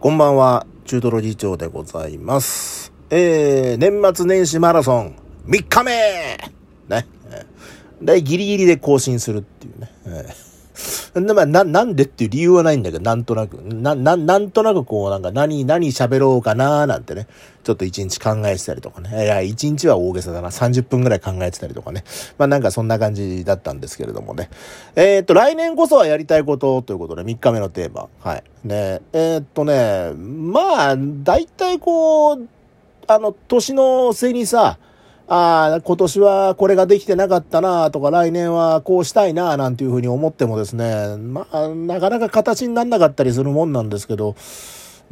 こんばんは、中トロ議長でございます。えー、年末年始マラソン、3日目ね。で、ギリギリで更新するっていうね。えーまあ、な、なんでっていう理由はないんだけど、なんとなく、な、な、なんとなくこう、なんか何、何喋ろうかなーなんてね、ちょっと一日考えてたりとかね。いや、一日は大げさだな。30分ぐらい考えてたりとかね。まあなんかそんな感じだったんですけれどもね。えーっと、来年こそはやりたいことということで、3日目のテーマ。はい。ね、えーっとね、まあ、大体こう、あの、年の瀬にさ、ああ、今年はこれができてなかったなとか、来年はこうしたいななんていうふうに思ってもですね、まあ、なかなか形にならなかったりするもんなんですけど、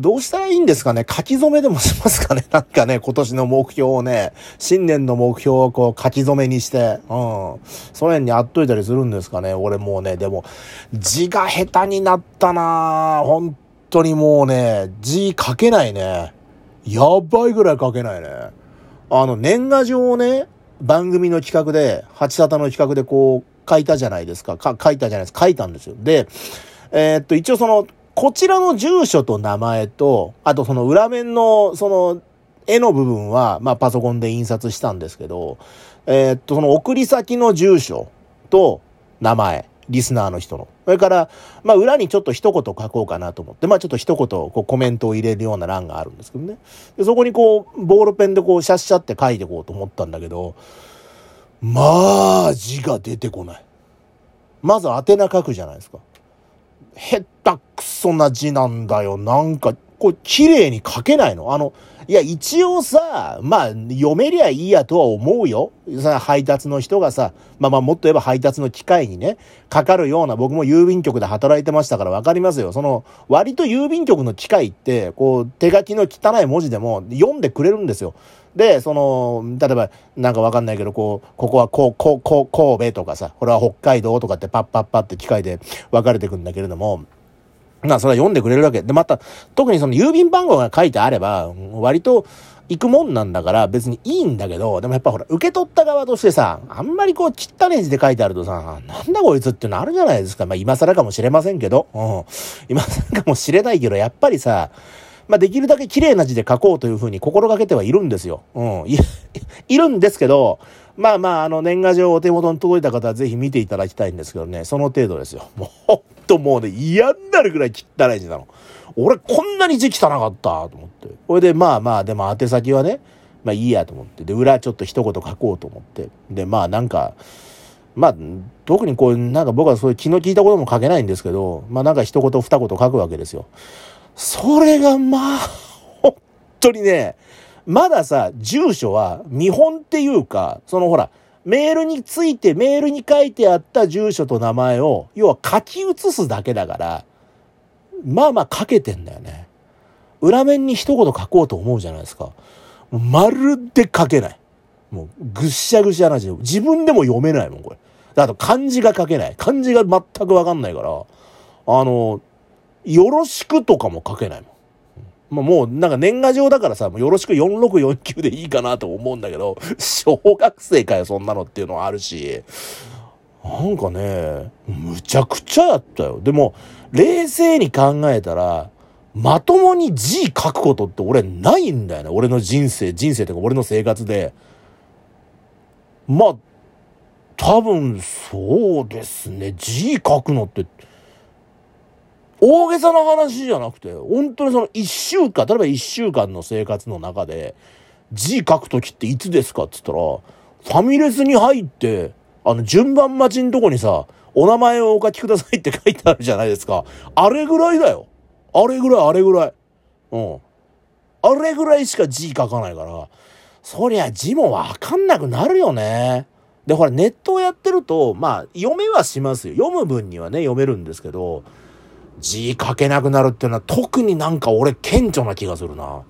どうしたらいいんですかね？書き初めでもしますかね？なんかね、今年の目標をね、新年の目標をこう書き初めにして、うん。その辺にあっといたりするんですかね？俺もうね、でも、字が下手になったな本当にもうね、字書けないね。やばいぐらい書けないね。あの、年賀状をね、番組の企画で、八里の企画でこう、書いたじゃないですか。か書いたじゃないですか。書いたんですよ。で、えーっと、一応その、こちらの住所と名前と、あとその裏面の、その、絵の部分は、まあパソコンで印刷したんですけど、えーっと、その送り先の住所と名前、リスナーの人の。それから、まあ裏にちょっと一言書こうかなと思って、まあちょっと一言こうコメントを入れるような欄があるんですけどね。でそこにこう、ボールペンでこう、シャッシャって書いてこうと思ったんだけど、まあ、字が出てこない。まず宛名書くじゃないですか。へったくそな字なんだよ。なんか、こう、綺麗に書けないの？あの、いや、一応さ、まあ、読めりゃいいやとは思うよ。さ、配達の人がさ、まあまあ、もっと言えば配達の機械にね、かかるような、僕も郵便局で働いてましたからわかりますよ。その、割と郵便局の機械って、こう、手書きの汚い文字でも読んでくれるんですよ。で、その、例えば、なんかわかんないけど、こう、ここはこう、こう、こう、神戸とかさ、これは北海道とかってパッパッパって機械で分かれてくんだけれども、なあ、それは読んでくれるわけ。で、また、特にその郵便番号が書いてあれば、割と行くもんなんだから別にいいんだけど、でもやっぱほら、受け取った側としてさ、あんまりこう、ちったね字で書いてあるとさ、なんだこいつっていうのあるじゃないですか。まあ、今更かもしれませんけど、うん。今更かもしれないけど、やっぱりさ、まあ、できるだけ綺麗な字で書こうというふうに心がけてはいるんですよ。うん。い るんですけど、まあまあ、あの、年賀状お手元に届いた方はぜひ見ていただきたいんですけどね、その程度ですよ。もう、ほんともうね、嫌になるぐらい汚い字なの。俺、こんなに字汚かったと思って。これで、まあまあ、でも宛先はね、まあいいやと思って。で、裏ちょっと一言書こうと思って。で、まあなんか、まあ、特にこう、なんか僕はそういう気の利いたことも書けないんですけど、まあなんか一言二言書くわけですよ。それがまあ、本当にね、まださ、住所は見本っていうか、そのほら、メールについて、メールに書いてあった住所と名前を、要は書き写すだけだから、まあまあ書けてんだよね。裏面に一言書こうと思うじゃないですか。まるで書けない。もうぐしゃぐしゃな字。自分でも読めないもん、これ。あと漢字が書けない。漢字が全くわかんないから、あの、よろしくとかも書けないもん。まあ、もうなんか年賀状だからさ、もうよろしく4649でいいかなと思うんだけど、小学生かよ、そんなのっていうのはあるし、なんかね、むちゃくちゃやったよ。でも、冷静に考えたら、まともに字書くことって俺ないんだよね。俺の人生、人生とか俺の生活で。まあ、多分そうですね。字書くのって、大げさな話じゃなくて、本当にその一週間、例えば一週間の生活の中で、字書くときっていつですかって言ったら、ファミレスに入って、あの、順番待ちのとこにさ、お名前をお書きくださいって書いてあるじゃないですか。あれぐらいだよ。あれぐらい、あれぐらい。うん。あれぐらいしか字書かないから、そりゃ字もわかんなくなるよね。で、ほら、ネットをやってると、まあ、読めはしますよ。読む分にはね、読めるんですけど、字書けなくなるっていうのは特になんか俺顕著な気がするな。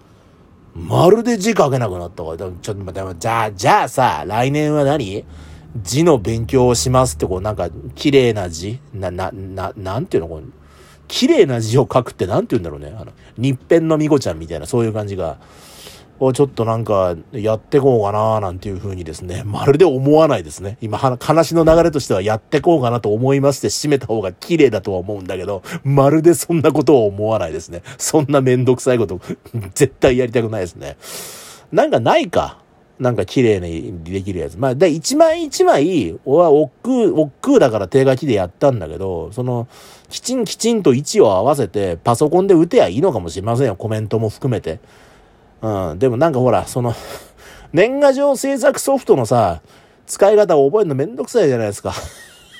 まるで字書けなくなったから。ちょっと待って、じゃあ、じゃあさ、来年は何？字の勉強をしますって、こうなんか、綺麗な字？な、な、な、なんていうのこう、綺麗な字を書くってなんて言うんだろうね。あの、日編のみこちゃんみたいな、そういう感じが。をちょっとなんかやってこうかななんていうふうにですね、まるで思わないですね。今、話の流れとしてはやってこうかなと思いまして締めた方が綺麗だとは思うんだけど、まるでそんなことを思わないですね。そんなめんどくさいこと 絶対やりたくないですね。なんかないか？なんか綺麗にできるやつ。まあ、で、一枚一枚、俺は億劫、億劫だから手書きでやったんだけど、その、きちんきちんと位置を合わせて、パソコンで打てばいいのかもしれませんよ。コメントも含めて。うん。でもなんかほら、その 年賀状制作ソフトのさ、使い方を覚えるのめんどくさいじゃないですか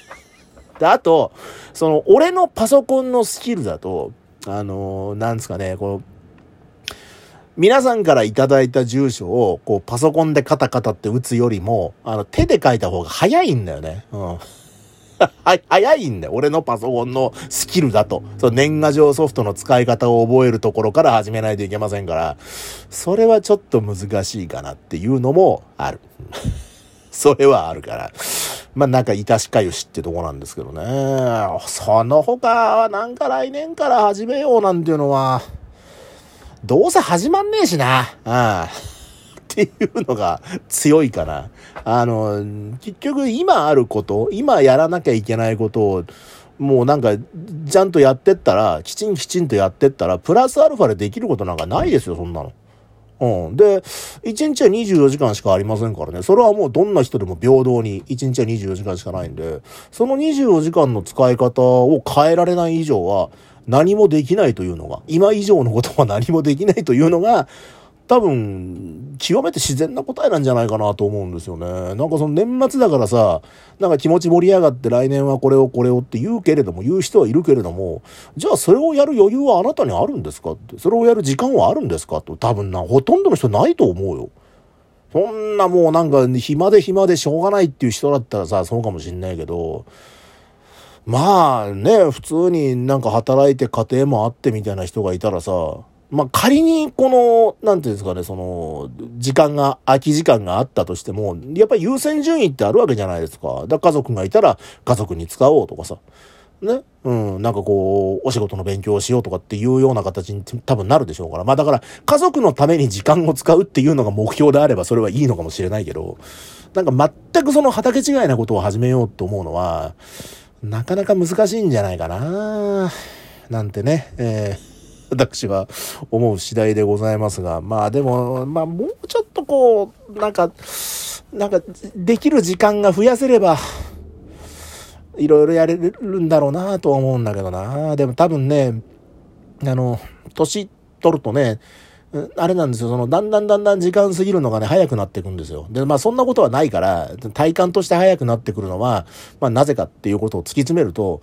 で、あと、その、俺のパソコンのスキルだと、あのー、なんですかね、こう、皆さんからいただいた住所を、こう、パソコンでカタカタって打つよりも、あの、手で書いた方が早いんだよね。うん。はい、早いんだよ。俺のパソコンのスキルだと。その年賀状ソフトの使い方を覚えるところから始めないといけませんから、それはちょっと難しいかなっていうのもある。それはあるから。まあなんか、いたしかゆしってとこなんですけどね。その他はなんか来年から始めようなんていうのは、どうせ始まんねえしな。ああ。っていうのが強いかな。あの、結局今あること、今やらなきゃいけないことを、もうなんか、ちゃんとやってったら、きちんきちんとやってったら、プラスアルファでできることなんかないですよ、そんなの。うん。で、1日は24時間しかありませんからね。それはもうどんな人でも平等に1日は24時間しかないんで、その24時間の使い方を変えられない以上は何もできないというのが、今以上のことは何もできないというのが、多分、極めて自然な答えなんじゃないかなと思うんですよね。なんかその年末だからさ、なんか気持ち盛り上がって来年はこれをこれをって言うけれども、言う人はいるけれども、じゃあそれをやる余裕はあなたにあるんですかって、それをやる時間はあるんですかと、多分な、ほとんどの人ないと思うよ。そんなもうなんか暇で暇でしょうがないっていう人だったらさ、そうかもしんないけど、まあね、普通になんか働いて家庭もあってみたいな人がいたらさ、まあ、仮にこの、なんていうんですかね、その、時間が、空き時間があったとしても、やっぱり優先順位ってあるわけじゃないですか。だから家族がいたら家族に使おうとかさ。ね。うん。なんかこう、お仕事の勉強をしようとかっていうような形に多分なるでしょうから。まあだから、家族のために時間を使うっていうのが目標であればそれはいいのかもしれないけど、なんか全くその畑違いなことを始めようと思うのは、なかなか難しいんじゃないかななんてね。えー私は思う次第でございますが、まあでも、まあもうちょっとこう、なんか、なんか、できる時間が増やせれば、いろいろやれるんだろうなとは思うんだけどな。でも多分ね、あの、年取るとね、あれなんですよ、その、だんだんだんだん時間過ぎるのがね、早くなっていくんですよ。で、まあそんなことはないから、体感として早くなってくるのは、まあなぜかっていうことを突き詰めると、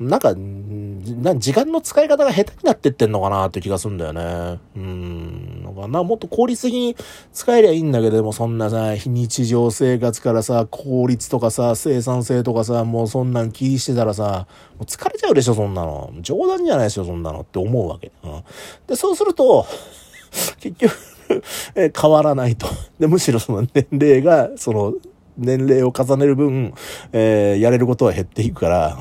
なんか、時間の使い方が下手になってってんのかなって気がするんだよね。うん。なんかな、もっと効率的に使えりゃいいんだけど、でもそんなさ、日常生活からさ、効率とかさ、生産性とかさ、もうそんなん気にしてたらさ、もう疲れちゃうでしょ、そんなの。冗談じゃないでしょ、そんなのって思うわけ。うん、で、そうすると、結局え変わらないと。で、むしろその年齢が、その、年齢を重ねる分、えー、やれることは減っていくから、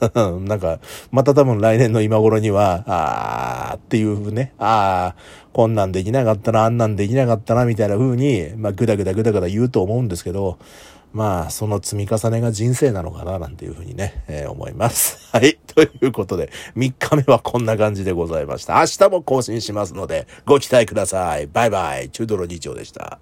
なんか、また多分来年の今頃には、あーっていうね、あー、こんなんできなかったな、あんなんできなかったな、みたいな風に、まあ、ぐだぐだぐだぐだ言うと思うんですけど、まあ、その積み重ねが人生なのかな、なんていうふうにね、えー、思います。はい。ということで、3日目はこんな感じでございました。明日も更新しますので、ご期待ください。バイバイ。チュードロ議長でした。